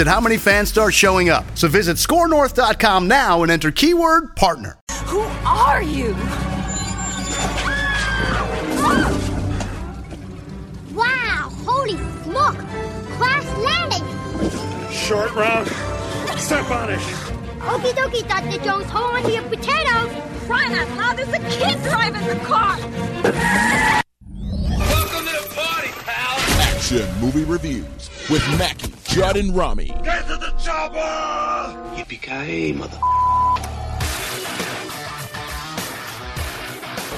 at how many fans start showing up. So visit scorenorth.com now and enter keyword partner. Who are you? Wow, holy smoke! Crash landing! Short round. Step on it. Okie dokie, Dr. Jones, hold on to your potatoes! Crying out loud, there's a kid driving the car! Welcome to the party, pal! Action movie reviews with Mackey, Judd, and Rami. Get to the chopper! Yippee-ki-yay, mother...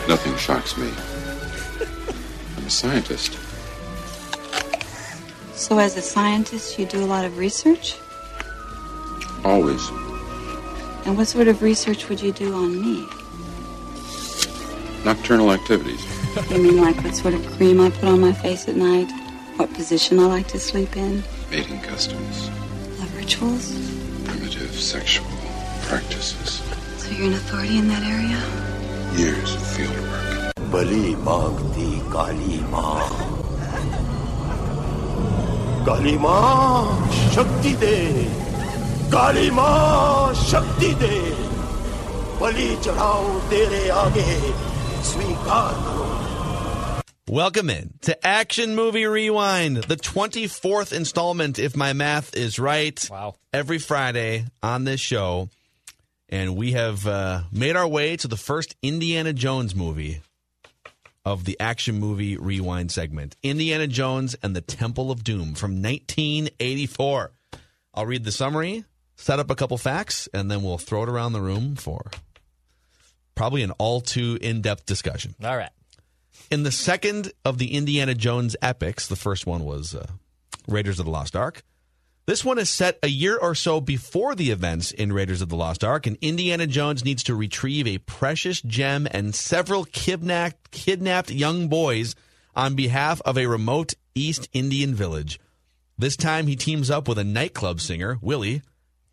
Nothing shocks me. I'm a scientist. So, as a scientist, you do a lot of research? Always. And what sort of research would you do on me? Nocturnal activities. You mean like what sort of cream I put on my face at night? What position I like to sleep in? Mating customs. Love rituals? Primitive sexual practices. So, you're an authority in that area? Years of field work. Bali Bhakti Kali Ma. Kali Ma Shakti De. Kali Ma Shakti De. Bali चढ़ाओ तेरे आगे स्वीकार करो Welcome in to Action Movie Rewind, the 24th installment, if my math is right. Wow. Every Friday on this show. And we have uh, made our way to the first Indiana Jones movie of the Action Movie Rewind segment Indiana Jones and the Temple of Doom from 1984. I'll read the summary, set up a couple facts, and then we'll throw it around the room for probably an all too in depth discussion. All right. In the second of the Indiana Jones epics, the first one was uh, Raiders of the Lost Ark. This one is set a year or so before the events in Raiders of the Lost Ark, and Indiana Jones needs to retrieve a precious gem and several kidnapped, kidnapped young boys on behalf of a remote East Indian village. This time he teams up with a nightclub singer, Willie,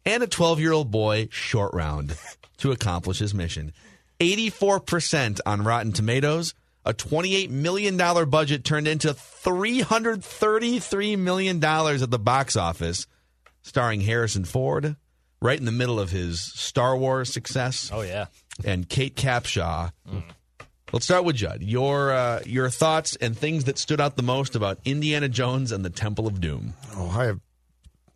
and a 12 year old boy, Short Round, to accomplish his mission. 84% on Rotten Tomatoes. A $28 million budget turned into $333 million at the box office, starring Harrison Ford, right in the middle of his Star Wars success. Oh, yeah. And Kate Capshaw. Mm. Let's start with Judd. Your uh, your thoughts and things that stood out the most about Indiana Jones and the Temple of Doom. Oh, I have.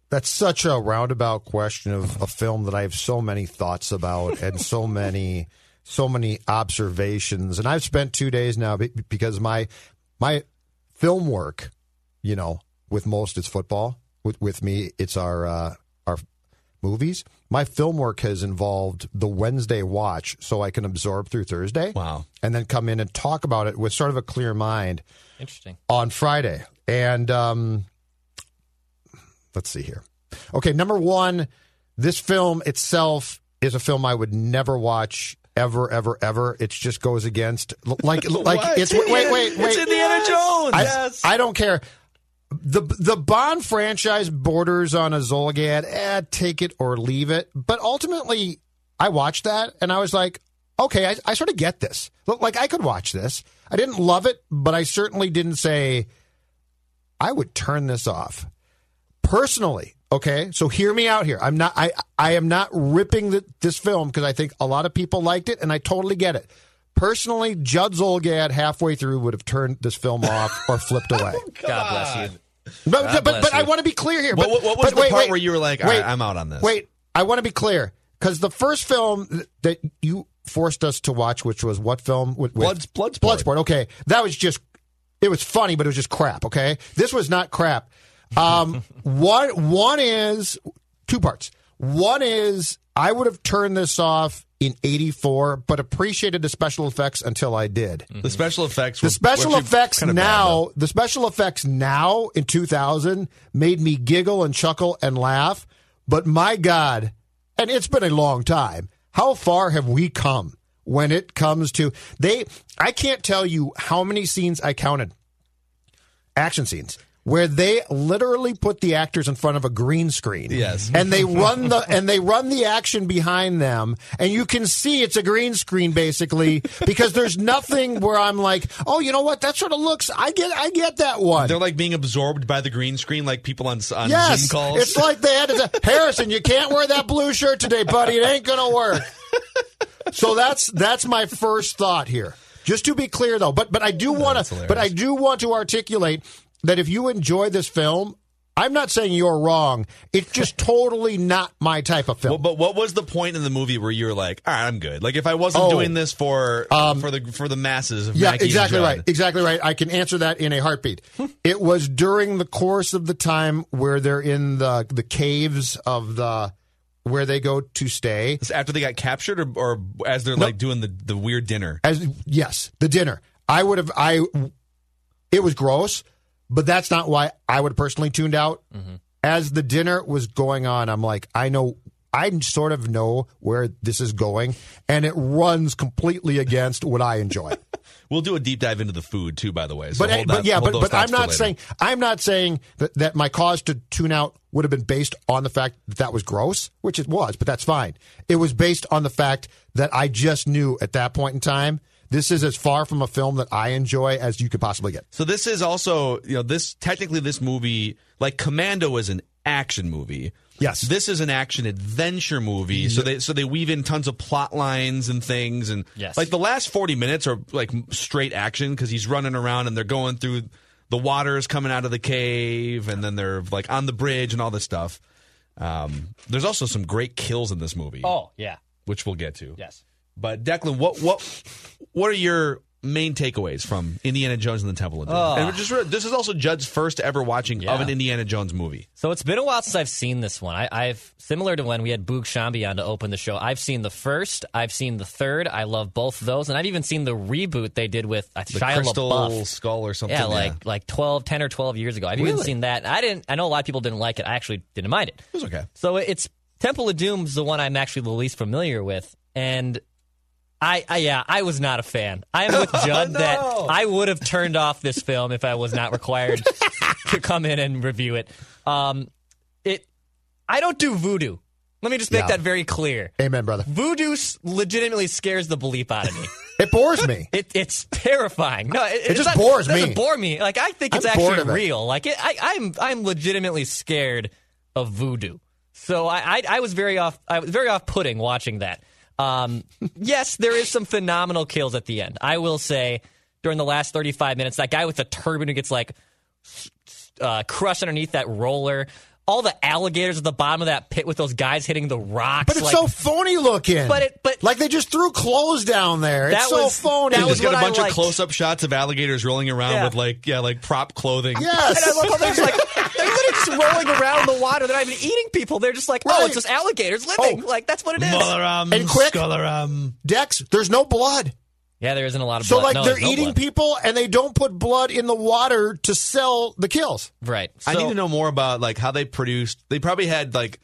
That's such a roundabout question of a film that I have so many thoughts about and so many so many observations. And I've spent two days now because my my film work, you know, with most it's football. With with me, it's our uh, our movies. My film work has involved the Wednesday watch, so I can absorb through Thursday. Wow, and then come in and talk about it with sort of a clear mind. Interesting on Friday, and um, let's see here. Okay, number one, this film itself is a film I would never watch ever, ever, ever. It just goes against like like it's wait, wait, wait, wait. It's Indiana Jones. I, yes. I don't care. The the Bond franchise borders on a Zulgad. Eh, take it or leave it. But ultimately, I watched that and I was like, okay, I, I sort of get this. Like I could watch this. I didn't love it, but I certainly didn't say I would turn this off. Personally, Okay, so hear me out here. I'm not. I I am not ripping the, this film because I think a lot of people liked it, and I totally get it. Personally, Judd Zulgad halfway through would have turned this film off or flipped away. oh, God bless you. But God but, but you. I want to be clear here. What, but, what was but the wait, part wait, where you were like, wait, right, I'm out on this? Wait, I want to be clear because the first film that you forced us to watch, which was what film? With, with Bloods- Bloodsport. Bloodsport. Okay, that was just. It was funny, but it was just crap. Okay, this was not crap. Um, one one is two parts. One is I would have turned this off in '84, but appreciated the special effects until I did. The special effects. The were- special effects kinda now, the special effects now in 2000 made me giggle and chuckle and laugh. But my God, and it's been a long time. How far have we come when it comes to they? I can't tell you how many scenes I counted, action scenes where they literally put the actors in front of a green screen. Yes. And they run the and they run the action behind them and you can see it's a green screen basically because there's nothing where I'm like, "Oh, you know what? That sort of looks I get I get that one." They're like being absorbed by the green screen, like people on on yes. Zoom calls. It's like they had to say, "Harrison, you can't wear that blue shirt today, buddy. It ain't going to work." so that's that's my first thought here. Just to be clear though, but but I do want to but I do want to articulate that if you enjoy this film, I'm not saying you're wrong. It's just totally not my type of film. Well, but what was the point in the movie where you were like, "All right, I'm good"? Like if I wasn't Oh. doing this for Um, for the for the masses of Yeah, Mackey exactly right. Exactly right. I can answer that in a heartbeat. it was during the course of the time where they're in the the caves of the where they go to stay. Is after they got captured, or, or as they're like doing the, the weird dinner. As yes, the dinner. I would have I it was gross, but that's not why I would personally tuned out. Mm-hmm. As the dinner was going on, I'm like, I know I sort of know where this is going, and it runs completely against what I enjoy. We'll do a deep dive into the food too, by the way. So but hold but yeah, but but I'm not saying I'm not saying that, that my cause to tune out would have been based on the fact that that was gross, which it was, but that's fine. It was based on the fact that I just knew at that point in time this is as far from a film that I enjoy as you could possibly get. So this is also, you know, this technically this movie, like Commando, is an action movie. Yes. This is an action adventure movie. So they so they weave in tons of plot lines and things, and Yes. like the last forty minutes are like straight action because he's running around and they're going through the waters coming out of the cave, and then they're like on the bridge and all this stuff. Um, there's also some great kills in this movie, Oh yeah, which we'll get to. yes. But Declan, what what what are your main takeaways from Indiana Jones and the Temple of Doom? Oh. And just this is also Judd's first ever watching of an Indiana Jones movie. So it's been a while since I've seen this one. I, I've similar to when we had Boog Sciambi on to open the show. I've seen the first, I've seen the third. I love both of those, and I've even seen the reboot they did with uh, The Shia Crystal LaBeouf. Skull or something. Yeah, like like 12, 10 or twelve years ago. I've even seen that. I didn't. I know a lot of people didn't like it. I actually didn't mind it. it was okay. So it's Temple of Doom's the one I'm actually the least familiar with, and I, I yeah, I was not a fan. I am with Judd No. that I would have turned off this film if I was not required to come in and review it. Um, it, I don't do voodoo. Let me just make Yeah. that very clear. Amen, brother. Voodoo legitimately scares the bleep out of me. It bores me. It, it's terrifying. No, it, it's just not- bores it doesn't me. bore me. Like I think it's I'm actually it. real. Like it, I, I'm I'm legitimately scared of voodoo. So I, I I was very off. I was very off putting watching that. Um, yes, there is some phenomenal kills at the end. I will say during the last 35 minutes, that guy with the turban who gets like uh, crushed underneath that roller. All the alligators at the bottom of that pit with those guys hitting the rocks. But it's like, so phony looking. But it- but- like they just threw clothes down there. That It's so was- phony. that was He's got a what I bunch of close-up shots of alligators rolling around Yeah. with like yeah, like prop clothing. Yes, And I yes. love how they're just like they're literally just rolling around in the water. They're not even eating people. They're just like, oh, it's just alligators living. Oh. Like that's what it is. Mola Ram, And quick- Scholaram. Dex, there's no blood. Yeah, there isn't a lot of blood. So blood. like No, they're no eating blood. people and they don't put blood in the water to sell the kills. Right. I need to know more about like how they produced. They probably had like.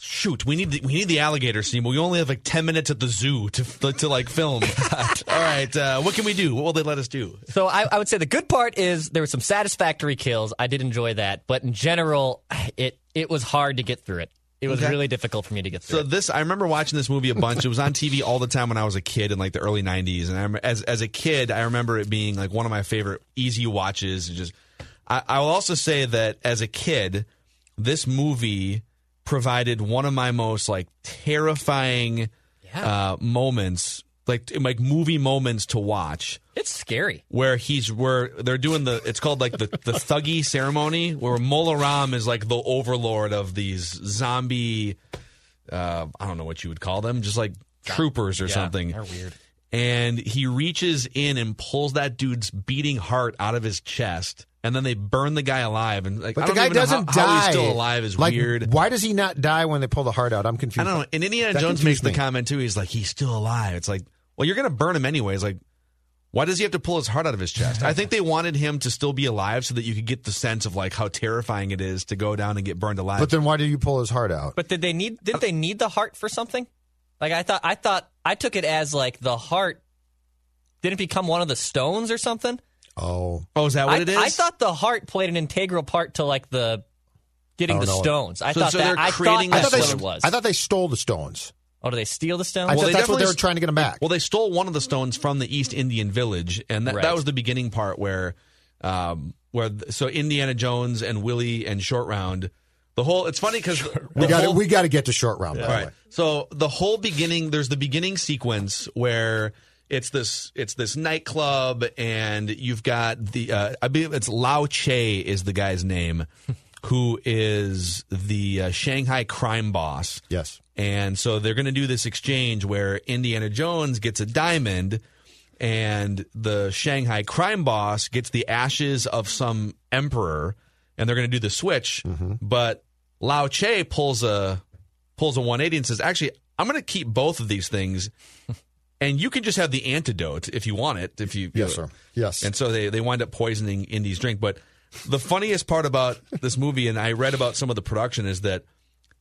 Shoot, we need the, we need the alligator scene. but We only have like ten minutes at the zoo to to like film. All right, uh, what can we do? What will they let us do? So I, I would say the good part is there were some satisfactory kills. I did enjoy that, but in general, it it was hard to get through it. It was Okay. really difficult for me to get through. So this, I remember watching this movie a bunch. It was on TV all the time when I was a kid in like the early '90s, and I, as as a kid, I remember it being like one of my favorite easy watches. It Just, I, I will also say that as a kid, this movie provided one of my most like terrifying uh, moments, like like movie moments to watch It's scary. where he's where they're doing the it's called like the the Thuggee ceremony where Mola Ram is like the overlord of these zombie uh I don't know what you would call them just like troopers or Yeah, something. they're weird. And he reaches in and pulls that dude's beating heart out of his chest, and then they burn the guy alive. And like, But I the don't guy even doesn't how, die. how he's still alive is like, weird. Why does he not die when they pull the heart out? I'm confused. I don't know. And Indiana That Jones confused makes the comment too. He's like, he's still alive. It's like, well, you're going to burn him anyways. Like, why does he have to pull his heart out of his chest? I think they wanted him to still be alive so that you could get the sense of like how terrifying it is to go down and get burned alive. But then why did you pull his heart out? But did they need? Did they need the heart for something? Like I thought. I thought I took it as like the heart didn't become one of the stones or something. Oh, oh, is that what I, it is? I thought the heart played an integral part to like the getting the know. stones. I So- thought so that. they're I creating thought I that's thought, what they, it was. I thought they stole the stones. Oh, do they steal the stones? I thought that's what they definitely were trying to get him back. Well, they stole one of the stones from the East Indian village, and that, Right. that was the beginning part where, um, where so Indiana Jones and Willie and Short Round, the whole. It's funny because we got we got to get to short round. By Right. way. So the whole beginning, there's the beginning sequence where it's this it's this nightclub, and you've got the uh, I believe it's Lao Che is the guy's name, who is the uh, Shanghai crime boss. Yes. And so they're going to do this exchange where Indiana Jones gets a diamond and the Shanghai crime boss gets the ashes of some emperor and they're going to do the switch. But Lao Che pulls a pulls a 180 and says, "Actually, I'm going to keep both of these things and you can just have the antidote if you want it if you Yes, sir. Yes. and so they, they wind up poisoning Indy's drink. But the funniest part about this movie, and I read about some of the production, is that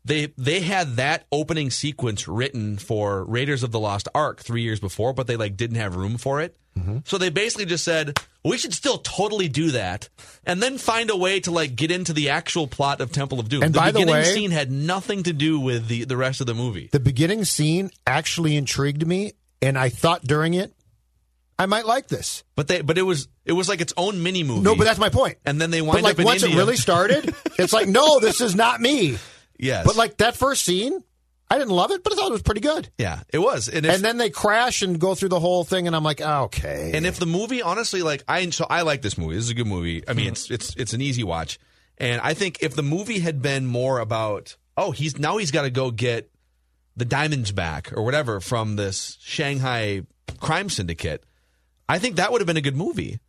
they they had that opening sequence written for Raiders of the Lost Ark three years before, but they like didn't have room for it. Mm-hmm. So they basically just said we should still totally do that, and then find a way to like get into the actual plot of Temple of Doom. And the by the beginning way- scene had nothing to do with the the rest of the movie. The beginning scene actually intrigued me, and I thought during it, I might like this. But they but it was it was like its own mini movie. No, but that's my point. and then they But wind like up in once India. it really started, it's like, no, this is not me. yes, But like that first scene, I didn't love it, but I thought it was pretty good. yeah, it was. And, if, And then they crash and go through the whole thing, and I'm like, ah, okay. And if the movie, honestly, like I so I like this movie. This is a good movie. I mean, Mm-hmm. it's it's it's an easy watch. And I think if the movie had been more about, oh, he's now he's got to go get the diamonds back or whatever from this Shanghai crime syndicate, I think that would have been a good movie.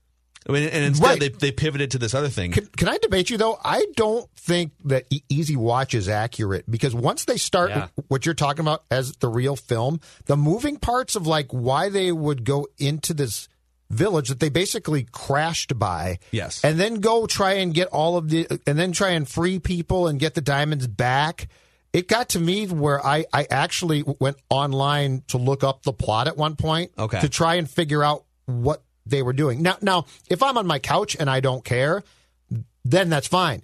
I mean, and instead Right. they they pivoted to this other thing. Can, can I debate you though? I don't think that e- Easy Watch is accurate because once they start Yeah. what you're talking about as the real film, the moving parts of like why they would go into this village that they basically crashed by, Yes. and then go try and get all of the, and then try and free people and get the diamonds back. It got to me where I, I actually went online to look up the plot at one point Okay. to try and figure out what they were doing. Now, now, if I'm on my couch and I don't care, then that's fine.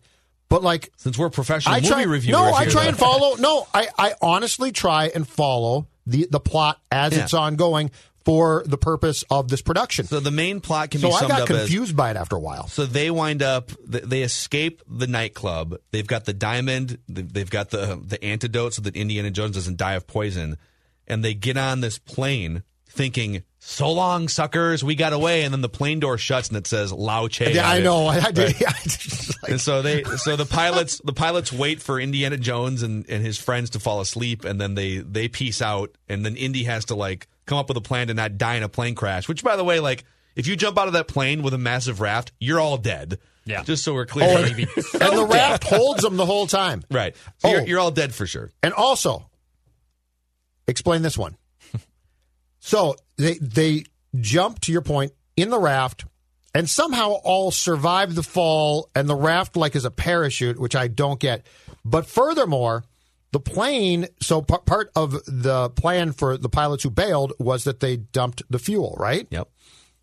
But like, Since we're professional I movie try. reviewers, No, I try though. and follow. No, I, I honestly try and follow the the plot as Yeah. it's ongoing for the purpose of this production. So the main plot can So be I summed got up as confused by it after a while. So they wind up, they escape the nightclub. They've got the diamond. They've got the the antidote so that Indiana Jones doesn't die of poison. And they get on this plane thinking, "So long, suckers, we got away." And then the plane door shuts and it says "Lao Che." Yeah, I know. I, I did. Right. I just, like, And so they, so the pilots, the pilots wait for Indiana Jones and, and his friends to fall asleep, and then they they peace out, and then Indy has to like come up with a plan to not die in a plane crash. Which, by the way, like if you jump out of that plane with a massive raft, you're all dead. Yeah. just so we're clear. Oh, and the raft holds them the whole time. right? So Oh. you're, you're all dead for sure. And also, explain this one. So they they jump to your point in the raft, and somehow all survive the fall, and the raft like is a parachute, which I don't get. But furthermore, the plane. So p- part of the plan for the pilots who bailed was that they dumped the fuel, right? Yep.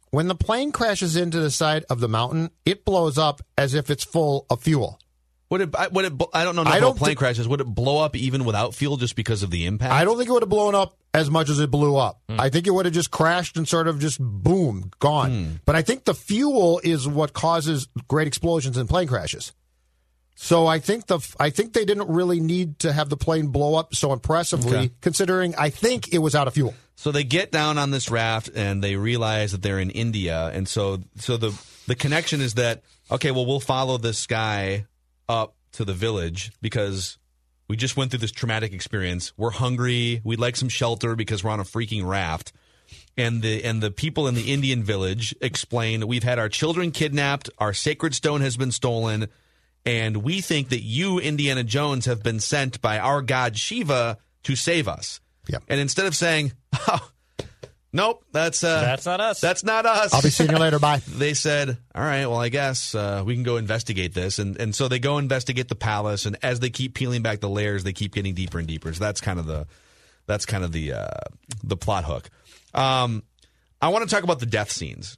When the plane crashes into the side of the mountain, it blows up as if it's full of fuel. Would it? Would it? I don't know I about don't plane thi- crashes. Would it blow up even without fuel just because of the impact? I don't think it would have blown up as much as it blew up. Hmm. I think it would have just crashed and sort of just boom, gone. Hmm. But I think the fuel is what causes great explosions in plane crashes. So I think the I think they didn't really need to have the plane blow up so impressively, Okay. considering I think it was out of fuel. So they get down on this raft and they realize that they're in India, and so so the the connection is that okay, well we'll follow this guy up to the village because We just went through this traumatic experience. We're hungry. We'd like some shelter because we're on a freaking raft. And the and the people in the Indian village explain we've had our children kidnapped, our sacred stone has been stolen, and we think that you, Indiana Jones, have been sent by our god Shiva to save us. Yep. And instead of saying, oh, nope, that's uh, That's not us. that's not us. I'll be seeing you later. Bye. they said, "All right, well, I guess uh, we can go investigate this." And and so they go investigate the palace, and as they keep peeling back the layers, they keep getting deeper and deeper. So that's kind of the that's kind of the uh, the plot hook. Um, I want to talk about the death scenes.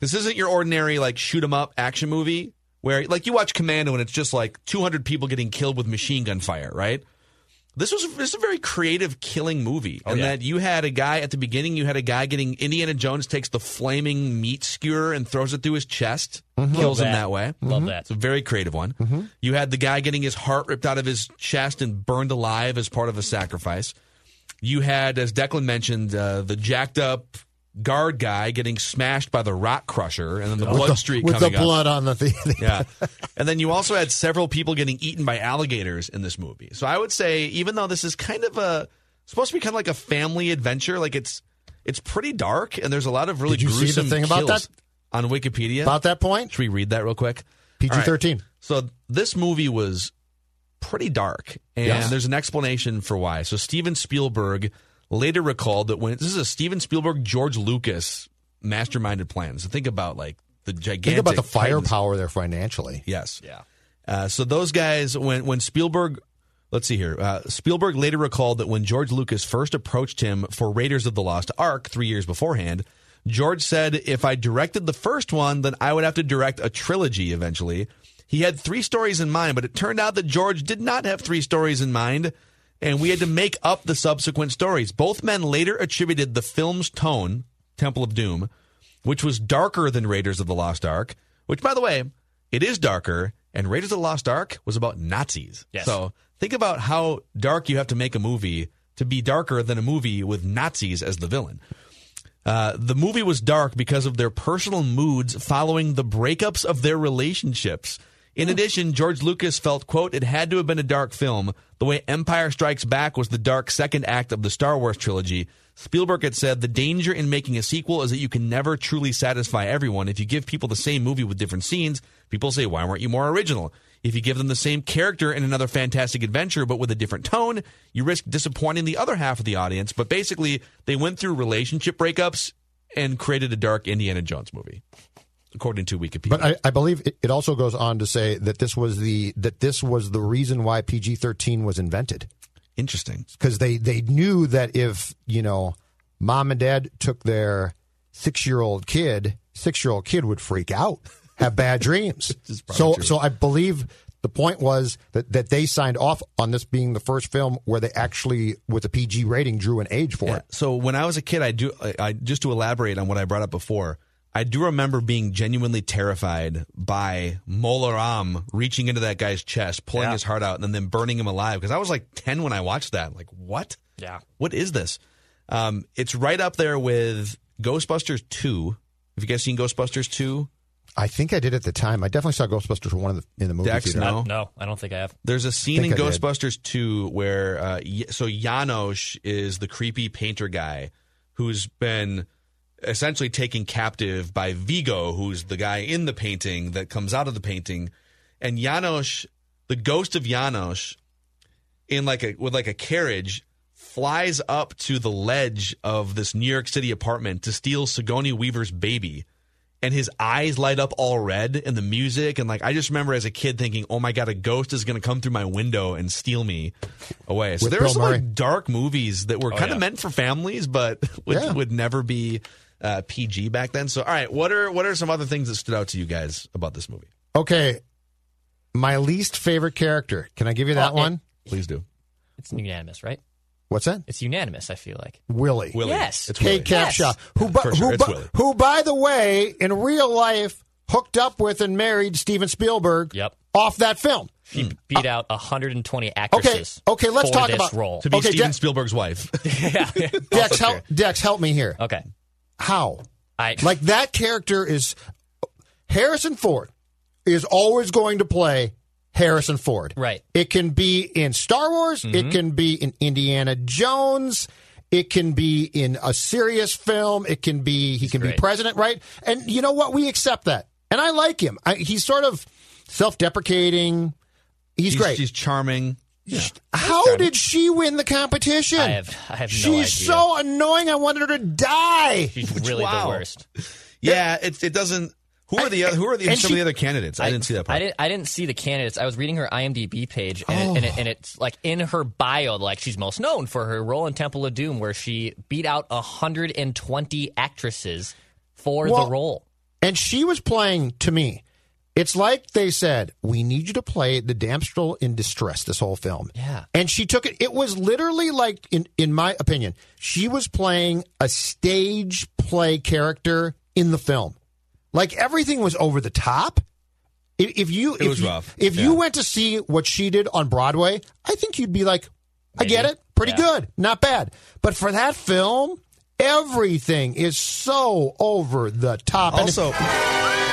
This isn't your ordinary like shoot 'em up action movie where like you watch Commando and it's just like 200 people getting killed with machine gun fire, right? This was this is a very creative killing movie, oh, and yeah. that you had a guy at the beginning. You had a guy getting Indiana Jones takes the flaming meat skewer and throws it through his chest, mm-hmm. kills him that. that way. Love mm-hmm. that. It's a very creative one. Mm-hmm. You had the guy getting his heart ripped out of his chest and burned alive as part of a sacrifice. You had, as Declan mentioned, uh, the jacked up guard guy getting smashed by the rock crusher, and then the blood streak with the coming up. blood on the thing. Yeah. And then you also had several people getting eaten by alligators in this movie. So I would say, even though this is kind of a supposed to be kind of like a family adventure, like it's it's pretty dark and there's a lot of really Did you see the gruesome thing about that? on Wikipedia. About that point, Should we read that real quick? PG thirteen. So this movie was pretty dark, and Yes. there's an explanation for why. So Steven Spielberg later recalled that when this is a Steven Spielberg George Lucas masterminded plan. So think about like the gigantic Think about the titans- firepower there financially. Yes. Yeah. Uh, so those guys, when when Spielberg, let's see here, uh, Spielberg later recalled that when George Lucas first approached him for Raiders of the Lost Ark three years beforehand, George said, "If I directed the first one, then I would have to direct a trilogy eventually." He had three stories in mind, but it turned out that George did not have three stories in mind, and we had to make up the subsequent stories. Both men later attributed the film's tone, Temple of Doom, which was darker than Raiders of the Lost Ark, which, by the way, it is darker, and Raiders of the Lost Ark was about Nazis. Yes. So think about how dark you have to make a movie to be darker than a movie with Nazis as the villain. Uh, the movie was dark because of their personal moods following the breakups of their relationships. In hmm. addition, George Lucas felt, quote, it had to have been a dark film, the way Empire Strikes Back was the dark second act of the Star Wars trilogy. Spielberg had said, the danger in making a sequel is that you can never truly satisfy everyone. If you give people the same movie with different scenes, people say, why weren't you more original? If you give them the same character in another fantastic adventure but with a different tone, you risk disappointing the other half of the audience. But basically, they went through relationship breakups and created a dark Indiana Jones movie, according to Wikipedia. But I, I believe it, it also goes on to say that this was the that this was the reason why PG thirteen was invented Interesting. because they they knew that if you know mom and dad took their six year old kid, six year old kid would freak out, have bad dreams. so true. so I believe the point was that that they signed off on this being the first film where they actually with a PG rating drew an age for Yeah. it. So when I was a kid, I do. I, I just to elaborate on what I brought up before. I do remember being genuinely terrified by Mola Ram reaching into that guy's chest, pulling Yeah. his heart out, and then burning him alive. Because I was like ten when I watched that. Like, what? Yeah. What is this? Um, it's right up there with Ghostbusters two. Have you guys seen Ghostbusters two? I think I did at the time. I definitely saw Ghostbusters one in the, in the movie Dex, theater. no. Uh, no, I don't think I have. There's a scene in Think I did. Ghostbusters 2 where uh, so Janosz is the creepy painter guy who's been essentially taken captive by Vigo, who's the guy in the painting that comes out of the painting, and Janosz, the ghost of Janosz, in like a with like a carriage flies up to the ledge of this New York City apartment to steal Sigourney Weaver's baby. And his eyes light up all red and the music. And like, I just remember as a kid thinking, oh my God, a ghost is going to come through my window and steal me away. So With there were Bill some Murray. like dark movies that were oh, kind of yeah. meant for families, but would, Yeah. would never be uh, PG back then. So, all right, what are, what are some other things that stood out to you guys about this movie? Okay, my least favorite character. Can I give you that Well, one? Please do. It's unanimous, right? What's that? It's unanimous. I feel like. Willie. Willie. Yes. It's Kate Willie. Capshaw, Yes. who, bu- For sure, who, it's bu- Willie. who, by the way, in real life, hooked up with and married Steven Spielberg Yep. off that film. She beat out 120 Hmm. Okay, actresses. okay, let's for talk this about role. To be Okay, Steven De- Spielberg's wife. yeah. Dex, help, Dex, help me here. Okay. How? I Like that character is Harrison Ford is always going to play Harrison Ford. Right. It can be in Star Wars. It mm-hmm. can be in Indiana Jones. It can be in a serious film. It can be he can be president, right? And you know what? We accept that, and I like him. I, he's sort of self-deprecating. He's, She's, great. She's charming. How did she win the competition? I have, I have no She's idea. so annoying. I wanted her to die. She's really Wow. the worst. Yeah, it, it doesn't. Who are the other, who are the and some she- of the other candidates? I, didn't see that part. I didn't. I didn't see the candidates. I was reading her IMDb page, and, it, and, it, oh. and it's like in her bio, like she's most known for her role in Temple of Doom, where she beat out 120 actresses for Well, the role. And she was playing to me. It's like they said, we need you to play the damsel in distress this whole film. Yeah. And she took it. It was literally like, in, in my opinion, she was playing a stage play character in the film. Like everything was over the top. If, if you, if was you, rough. If Yeah. you went to see what she did on Broadway, I think you'd be like, I get it, pretty Yeah. good, not bad. But for that film, everything is so over the top. And also, I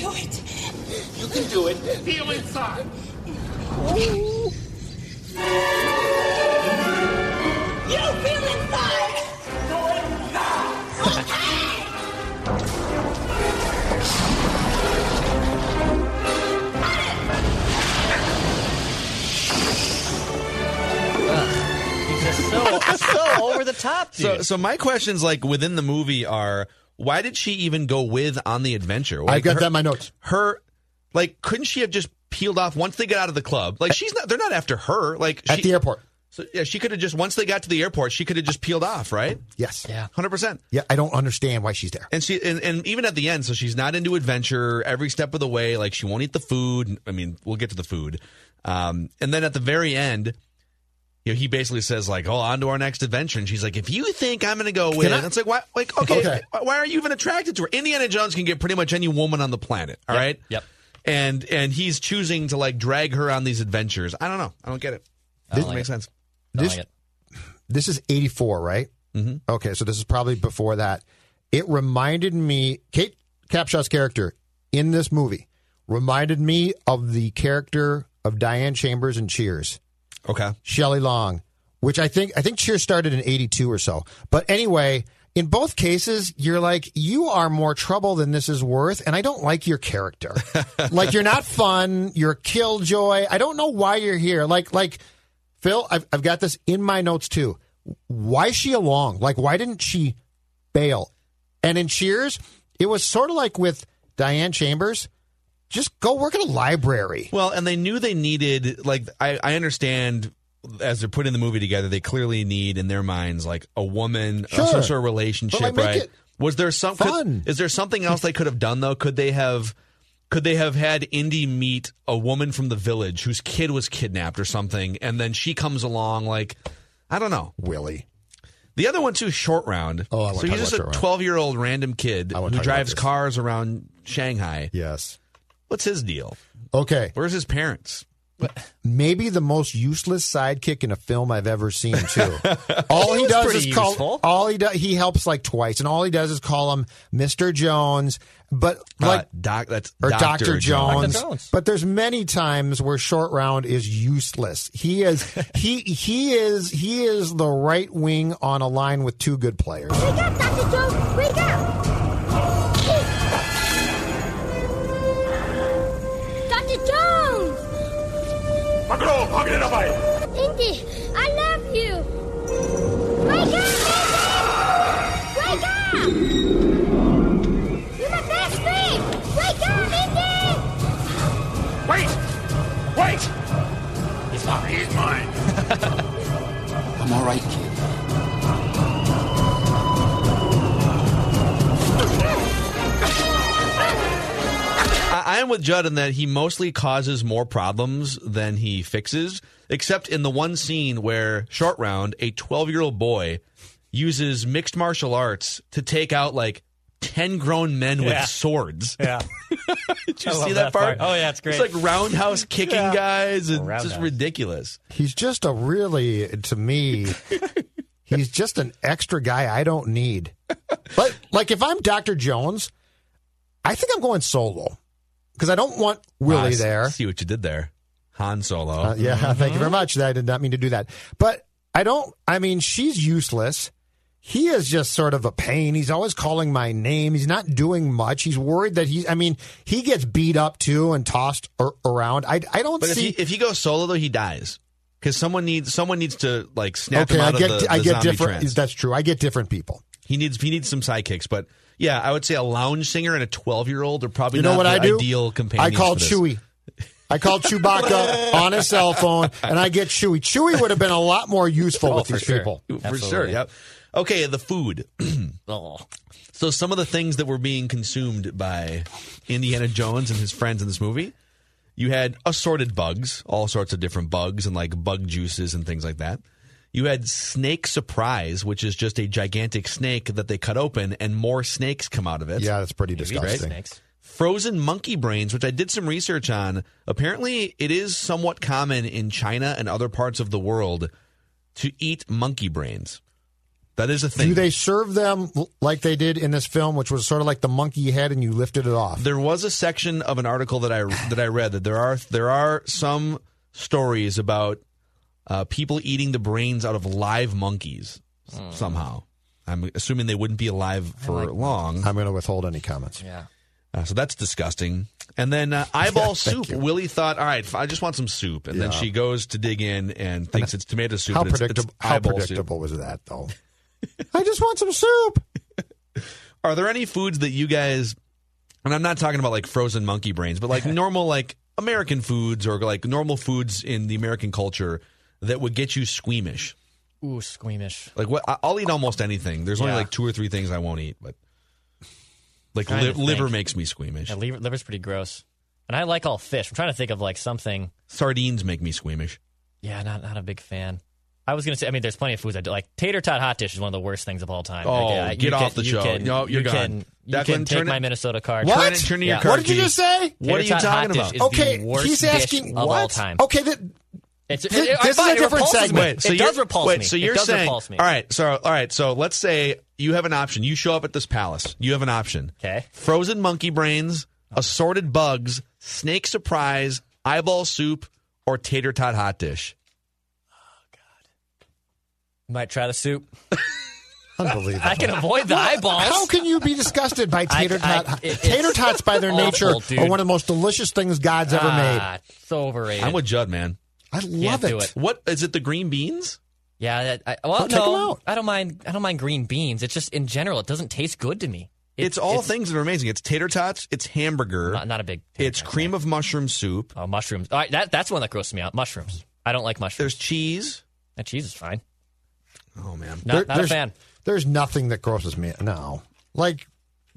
do it. You can do it. Feel inside. You feel inside. Do it now. Okay. He's just so so over the top, dude. so so my questions like within the movie are why did she even go with on the adventure? Like, I got her, that in my notes. Her like couldn't she have just peeled off once they get out of the club? Like she's not. They're not after her. Like At she, the airport. So yeah, she could have just once they got to the airport, she could have just peeled off, right? Yes. Yeah. hundred percent. Yeah, I don't understand why she's there. And she and, and even at the end, so she's not into adventure every step of the way. Like she won't eat the food. I mean, we'll get to the food. Um, and then at the very end, you know, he basically says like, "Oh, on to our next adventure." And she's like, "If you think I'm going to go with," I- it's like, "Why? Like, okay, Okay. why are you even attracted to her?" Indiana Jones can get pretty much any woman on the planet. All Yep, right. yep. And and he's choosing to like drag her on these adventures. I don't know. I don't get it. Doesn't like make it. sense. This, like this is 84, right? Mm-hmm. Okay, so this is probably before that. It reminded me, Kate Capshaw's character in this movie reminded me of the character of Diane Chambers in Cheers, Okay. Shelley Long, which I think I think Cheers started in 82 or so. But anyway, in both cases, you're like, you are more trouble than this is worth, and I don't like your character. like you're not fun, you're a killjoy. I don't know why you're here. Like like Phil, I've I've got this in my notes too. Why is she along? Like why didn't she bail? And in Cheers, it was sort of like with Diane Chambers. Just go work at a library. Well, and they knew they needed like I, I understand as they're putting the movie together, they clearly need in their minds like a woman, Sure. some sort of relationship, like, right? it Was there some could- is there something else they could have done though? Could they have could they have had Indy meet a woman from the village whose kid was kidnapped or something, and then she comes along like I don't know. Willie. The other one too, short round. Oh, I wanna so he's just a twelve year old random kid who wanna talk about drives cars around Shanghai. Yes. What's his deal? Okay. Where's his parents? maybe the most useless sidekick in a film I've ever seen too. all he, was does is call useful. all he does he helps like twice and all he does is call him Mr. Jones but like uh, doc, that's or Dr. Jones. Dr. Jones. But there's many times where short round is useless. He is he he is he is the right wing on a line with two good players. Wake up, Dr. Jones! Wake up! Magro, pagin na ba? Indy, I love you! Wake up, Indy! Wake up! You're my best friend! Wake up, Indy! Wait! Wait! He's fine. He's mine. I'm all right, kid. I, I am with Judd in that he mostly causes more problems than he fixes, except in the one scene where Short Round, a 12 year old boy, uses mixed martial arts to take out like 10 grown men with Yeah. swords. Yeah. Did you I see that, that part? part. Oh, yeah, it's great. It's like roundhouse kicking Yeah. guys and Roundhouse. just ridiculous. He's just a really to me He's just an extra guy I don't need. But like if I'm Dr. Jones, I think I'm going solo because I don't want Willie I there. See what you did there. Han Solo. Uh, yeah, thank you very much. I did not mean to do that. But I don't, I mean, she's useless. He is just sort of a pain. He's always calling my name. He's not doing much. He's worried that he, I mean, he gets beat up too and tossed ar- around. I, I don't But if see. he, if he goes solo though, he dies because someone needs someone needs to like snap okay, him out I get, of the, I the get zombie different. trance. That's true. I get different people. He needs he needs some sidekicks, but yeah, I would say a lounge singer and a twelve year old are probably You know not what the I do? ideal companions. I call for this. Chewy. I called Chewbacca on his cell phone, and I get Chewy. Chewy would have been a lot more useful Oh, with for these sure. people. for sure. Yep. Okay, the food. Oh. So some of the things that were being consumed by Indiana Jones and his friends in this movie, you had assorted bugs, all sorts of different bugs and like bug juices and things like that. You had snake surprise, which is just a gigantic snake that they cut open and more snakes come out of it. Yeah, that's pretty Maybe disgusting. snakes. Frozen monkey brains, which I did some research on. Apparently, it is somewhat common in China and other parts of the world to eat monkey brains. That is a thing. Do they serve them like they did in this film, which was sort of like the monkey head, and you lifted it off? There was a section of an article that I that I read that there are there are some stories about uh, people eating the brains out of live monkeys s- somehow. I'm assuming they wouldn't be alive for long. I'm going to withhold any comments. Yeah. Uh, so that's disgusting. And then uh, eyeball Thank soup. you. Willie thought, all right, I just want some soup. And then she goes to dig in and thinks it's tomato soup. How and it's- it's predictable? How eyeball soup. predictable was that, though? I just want some soup. Are there any foods that you guys, and I'm not talking about like frozen monkey brains, but like normal, like American foods or like normal foods in the American culture that would get you squeamish? Ooh, squeamish. Like what? I- I'll eat almost anything. There's only Yeah. like two or three things I won't eat, but like Trying li- to liver makes me squeamish. Yeah, liver, liver's pretty gross. And I like all fish. I'm trying to think of like something. Sardines make me squeamish. Yeah, not not a big fan. I was gonna say. I mean, there's plenty of foods I do. Like tater tot hot dish is one of the worst things of all time. Oh, Like, get off can- the you show. Can, No, you're you gone. Can, you Declan, can take turn my it- Minnesota card. What? Turn, it- turn to your Yeah. car What did you keys. just say? What are Tater you tot hot talking dish about? is Okay, the worst he's dish asking of what? all time. Okay, that, It's, it, it, this is a it different repulses segment. Me. Wait, so it does repulse wait, me. so It you're does saying, repulse me. all right, so all right, so let's say you have an option. You show up at this palace. You have an option. Okay. Frozen monkey brains, assorted bugs, snake surprise, eyeball soup, or tater tot hot dish. Oh God. Might try the soup. unbelievable. I can avoid the eyeballs. How can you be disgusted by tater I- tot? it- tater tots, by their nature, dude. are one of the most delicious things God's ever made. Ah, so overrated. I'm with Judd, man. I love it. it. What is it? The green beans? Yeah, that, I, well, Well, take 'em no, out. I don't mind. I don't mind green beans. It's just in general, it doesn't taste good to me. It- It's all things that are amazing. It's tater tots. It's hamburger. Not, not a big. it's cream of mushroom soup. Oh, mushrooms. All right, that that's one that grosses me out. Mushrooms. I don't like mushrooms. There's cheese. that cheese is fine. Oh man. Not, There- not a there's, fan. There's nothing that grosses me. Out. No, like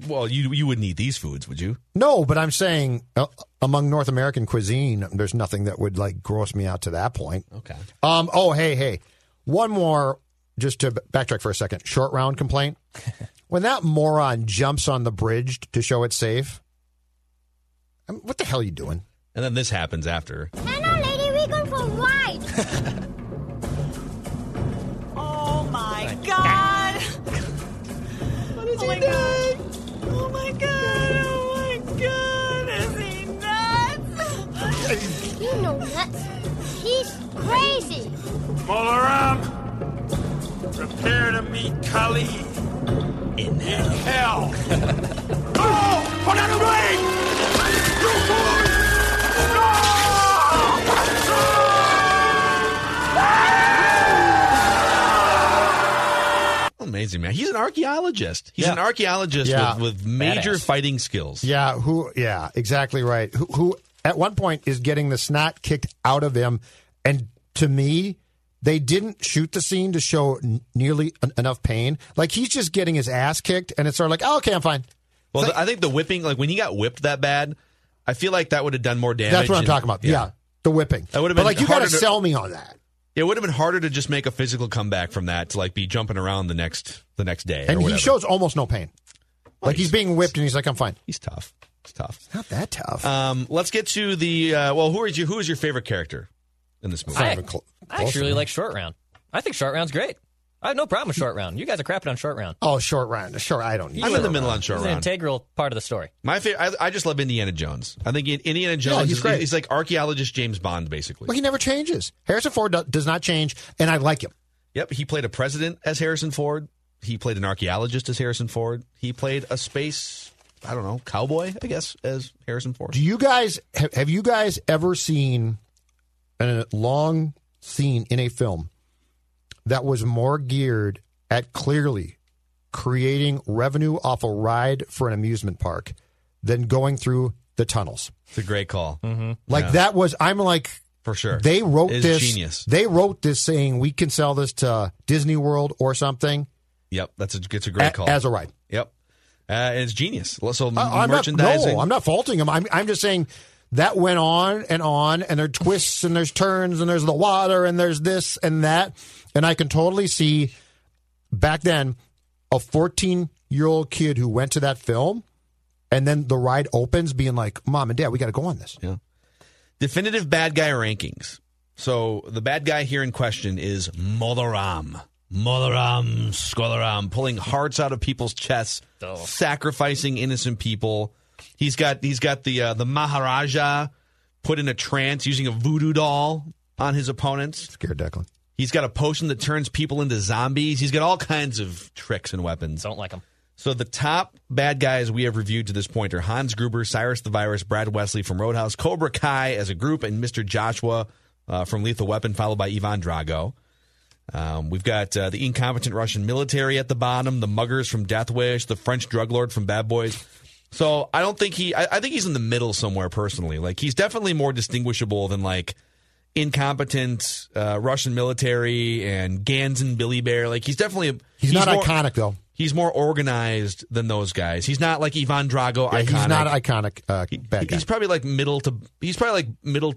Well, you you wouldn't eat these foods, would you? no, but I'm saying uh, among North American cuisine, there's nothing that would like gross me out to that point. Okay. Um. Oh, hey, hey. One more, just to backtrack for a second. Short round complaint. when that moron jumps on the bridge to show it's safe, I mean, what the hell are you doing? And then this happens after. Hello, lady. We going for a ride. crazy. Mola Ram, prepare to meet Kali in hell. oh! Put out the ring! You fool! Oh, amazing man. He's an archaeologist. He's Yeah. an archaeologist Yeah. with, with major Badass. fighting skills. Yeah, who? Yeah, exactly right. Who, who at one point is getting the snot kicked out of him, and to me, they didn't shoot the scene to show n- nearly en- enough pain. Like he's just getting his ass kicked, and it's sort of like, oh, okay, I'm fine. Well, I think the whipping, like when he got whipped that bad, I feel like that would have done more damage. That's what I'm and- talking about. Yeah, the whipping. That would have But been like you got to sell me on that. It would have been harder to just make a physical comeback from that to like be jumping around the next the next day. And he shows almost no pain. Like he's being whipped, and he's like, I'm fine. he's tough. It's tough. Not that tough. Um, let's get to the uh, well. Who is your who is your favorite character in this movie? I, even cl- I actually really like Short Round. I think Short Round's great. I have no problem with short round. You guys are crapping on short round. Oh, short round. Sure, I don't. Need I'm in the middle round. on short It's an round. integral part of the story. My favorite. I, I just love Indiana Jones. I think Indiana Jones. Yeah, he's is, great. He's like archaeologist James Bond, basically. Well, he never changes. Harrison Ford do- does not change, and I like him. Yep, he played a president as Harrison Ford. He played an archaeologist as Harrison Ford. He played a space, I don't know, cowboy, I guess, as Harrison Ford. Do you guys have, have you guys ever seen a long scene in a film that was more geared at clearly creating revenue off a ride for an amusement park than going through the tunnels? It's a great call. Mm-hmm. Like Yeah. that was I'm like For sure. they wrote this genius. They wrote this saying we can sell this to Disney World or something Yep, that's a, it's a great a- call. as a ride. Yep. Uh, and it's genius. So I- I'm merchandising. Not, no, I'm not faulting them. I'm, I'm just saying that went on and on, and there are twists and there's turns and there's the water and there's this and that, and I can totally see back then a 14 year old kid who went to that film, and then the ride opens, being like, "Mom and Dad, we got to go on this." Yeah. Definitive bad guy rankings. So the bad guy here in question is Mola Ram. Molaram, Skolaram, pulling hearts out of people's chests, sacrificing innocent people. He's got he's got the uh, the Maharaja put in a trance using a voodoo doll on his opponents. Scared Declan. He's got a potion that turns people into zombies. He's got all kinds of tricks and weapons. Don't like him. So the top bad guys we have reviewed to this point are Hans Gruber, Cyrus the Virus, Brad Wesley from Roadhouse, Cobra Kai as a group, and Mr. Joshua uh, from Lethal Weapon, followed by Ivan Drago. Um, we've got uh, the incompetent Russian military at the bottom, the muggers from Death Wish, the French drug lord from Bad Boys. So I don't think he. I, I think he's in the middle somewhere. Personally, like he's definitely more distinguishable than like incompetent uh, Russian military and Gans and Billy Bear. Like he's definitely a, He's, not more- iconic though. He's more organized than those guys. He's not like Ivan Drago. Yeah, iconic. he's not iconic. Uh, bad guy. He's probably like middle to. He's probably like middle,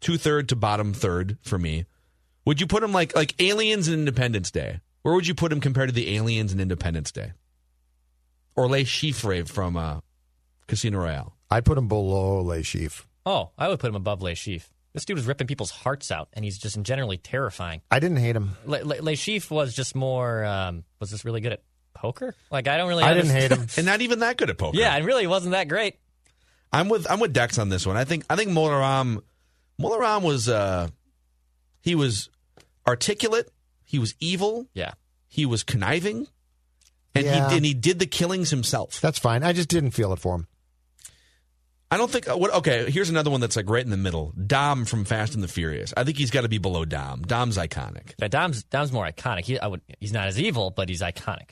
two third to bottom third for me. Would you put him like like Aliens and Independence Day? Where would you put him compared to the Aliens and Independence Day? Or Le Chiffre from uh, Casino Royale. I'd put him below Le Chiffre. Oh, I would put him above Le Chiffre. This dude was ripping people's hearts out, and he's just generally terrifying. I didn't hate him. Le, Le, Le Chiffre was just more. Um, was this really good at poker? Like I don't really. I didn't hate him. and not even that good at poker. Yeah, and really wasn't that great. I'm with I'm with Dex on this one. I think I think Mola Ram Molaram was uh he was articulate, he was evil, Yeah. he was conniving, and Yeah. he and he did the killings himself. That's fine. I just didn't feel it for him. I don't think uh, what okay, here's another one that's like right in the middle. Dom from Fast and the Furious. I think he's got to be below Dom. Dom's iconic. Yeah, Dom's Dom's more iconic. He, I would, he's not as evil, but he's iconic.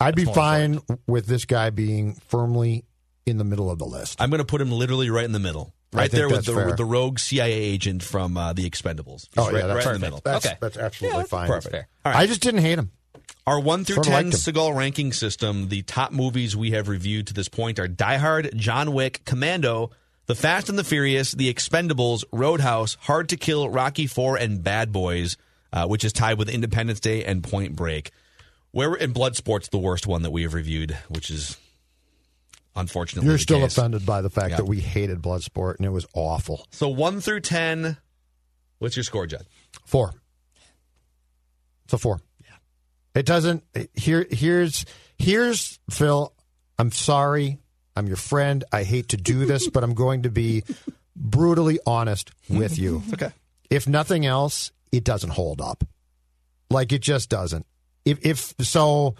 I'd be That's more fine with this guy being firmly in the middle of the list. I'm going to put him literally right in the middle. Right there with the, with the rogue CIA agent from uh, The Expendables. He's Oh right, yeah, that's right in the middle. That's, Okay. that's absolutely fine. Perfect. fair. All right. I just didn't hate him. Our 1 through sort 10 Seagal ranking system, the top movies we have reviewed to this point are Die Hard, John Wick, Commando, The Fast and the Furious, The Expendables, Roadhouse, Hard to Kill, Rocky 4, and Bad Boys, uh, which is tied with Independence Day and Point Break. Where in Bloodsport's the worst one that we have reviewed, which is unfortunately. You're still case. offended by the fact yeah. that we hated Bloodsport and it was awful. So 1 through 10, what's your score, Judd? 4. It's a 4. It doesn't. Here, here's here's Phil. I'm sorry. I'm your friend. I hate to do this, but I'm going to be brutally honest with you. Okay. If nothing else, it doesn't hold up. Like it just doesn't. If if so,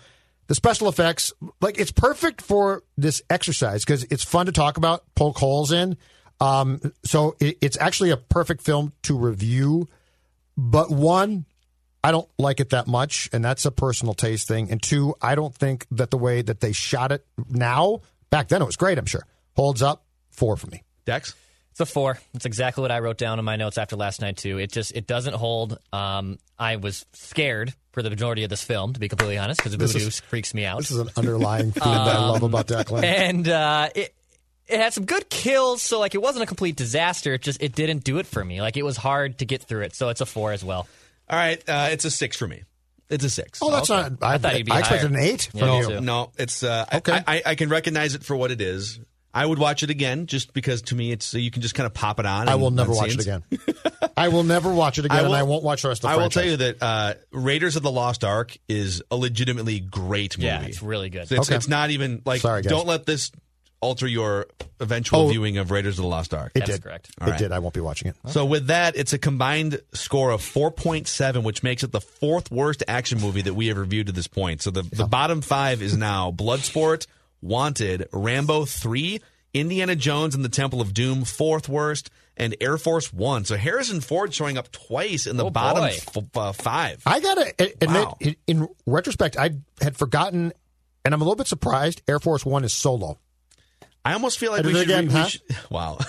the special effects like it's perfect for this exercise because it's fun to talk about, poke holes in. Um, so it, it's actually a perfect film to review. But one, I don't like it that much, and that's a personal taste thing. And two, I don't think that the way that they shot it now, back then it was great, I'm sure, holds up. Four for me. Dex? It's a four. It's exactly what I wrote down in my notes after last night too. It just it doesn't hold. Um, I was scared for the majority of this film, to be completely honest, because This voodoo is- freaks me out. This is an underlying theme that I love about Declan. and uh, it it had some good kills, so like it wasn't a complete disaster. It just it didn't do it for me. Like it was hard to get through it, so it's a four as well. All right, uh, it's a 6 for me. It's a 6. Oh, that's Okay. not. I, I thought you'd be I expected higher. an eight Yeah, from me you. too. No, it's uh, Okay. I, I, I can recognize it for what it is. I would watch it again just because to me it's you can just kind of pop it on. I and- will never on watch it again. I will never watch it again, and I won't watch the rest of the I will franchise. tell you that uh, Raiders of the Lost Ark is a legitimately great movie. Yeah, it's really good. It's, Okay. it's not even like Sorry, guys. don't let this alter your eventual Oh. viewing of Raiders of the Lost Ark. It That's did. correct. All it right. did. I won't be watching it. So with that, it's a combined score of 4.7, which makes it the fourth worst action movie that we have reviewed to this point. So the, the bottom five is now Bloodsport, Wanted, Rambo 3, Indiana Jones and the Temple of Doom, fourth worst, and Air Force One. So Harrison Ford showing up twice in the Oh, bottom f- uh, five. I gotta admit, Wow. in, in retrospect, I had forgotten, and I'm a little bit surprised. Air Force One is solo. I almost feel like we should, again, we huh? should- Wow.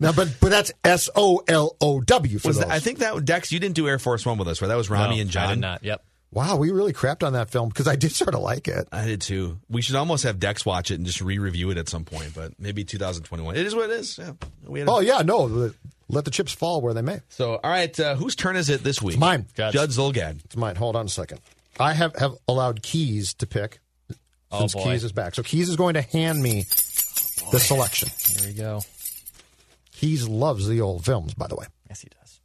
Now, but but that's S O L O W for Was those. that, I think that Dex, you didn't do Air Force One with us, right? That was Rami No, and John. I did not. Yep. wow, we really crapped on that film because I did sort of like it. I did too. We should almost have Dex watch it and just re-review it at some point, but maybe 2021. It is what it is. Yeah. We had a- Oh yeah, no, let the chips fall where they may. So, all right, uh, whose turn is it this week? It's mine. Judd Zulgad. It's mine. Hold on a second. I have have allowed Keys to pick Oh, since boy. Keys is back. So Keys is going to hand me the selection. Here we go. Keys loves the old films, by the way. Yes, he does.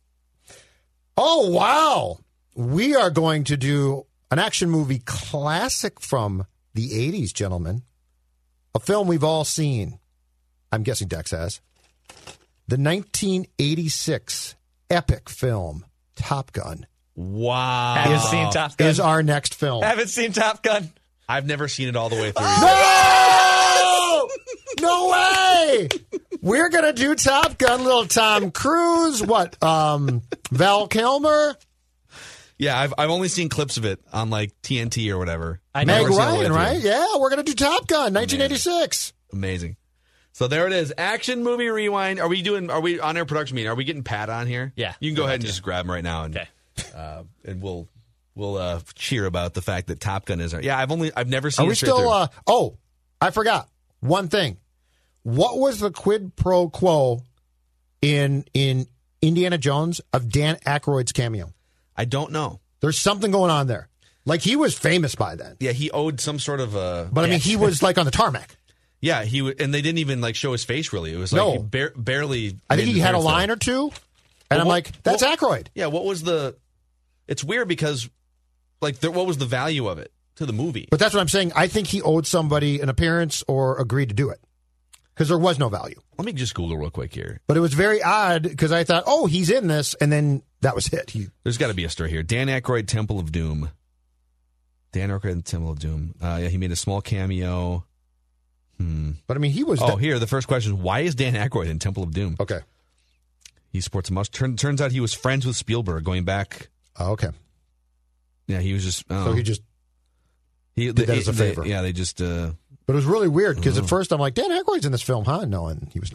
Oh, wow. We are going to do an action movie classic from the 80s, gentlemen. A film we've all seen. I'm guessing Dex has. The 1986 epic film, Top Gun, Wow. Haven't seen Top Gun. is our next film. Haven't seen Top Gun. I've never seen it all the way through. No! No way! We're gonna do Top Gun, little Tom Cruise. What? Um, Val Kilmer, Yeah, I've, I've only seen clips of it on like TNT or whatever. I Meg Never seen it all the way Ryan, right? Yeah, we're gonna do Top Gun, 1986. Amazing. So there it is. Action movie rewind. Are we doing? Are we on our production meeting? Are we getting Pat on here? Yeah. You can go ahead and just grab him right now, and Okay. uh, and we'll we'll uh, cheer about the fact that Top Gun is. Our, yeah, I've only I've never seen. Are it we still? Uh, oh, I forgot one thing. What was the quid pro quo in in Indiana Jones of Dan Aykroyd's cameo? I don't know. There's something going on there. Like he was famous by then, Yeah, he owed some sort of a. but I mean, he was like on the tarmac. Yeah, he w- and they didn't even like show his face really. It was like No. he bar- barely. I think he had a line there. or two, and Well, I'm what- like, that's what- Aykroyd. Yeah, what was the? It's weird because, like, there, what was the value of it to the movie? But that's what I'm saying. I think he owed somebody an appearance or agreed to do it because there was no value. Let me just Google real quick here. But it was very odd because I thought, oh, he's in this, and then that was it. He There's got to be a story here. Dan Aykroyd, Temple of Doom. Dan Aykroyd, Temple of Doom. Uh, yeah, he made a small cameo. Hmm. But I mean, he was. Oh, here the first question is why is Dan Aykroyd in Temple of Doom? Okay. He sports a must. Turn, turns out he was friends with Spielberg going back. Oh, okay. Yeah, he was just. Oh, So he just. he, did that as a they- favor. yeah, they just. Uh, But it was really weird because Oh. at first I'm like, Dan Aykroyd's in this film, huh? No, and he was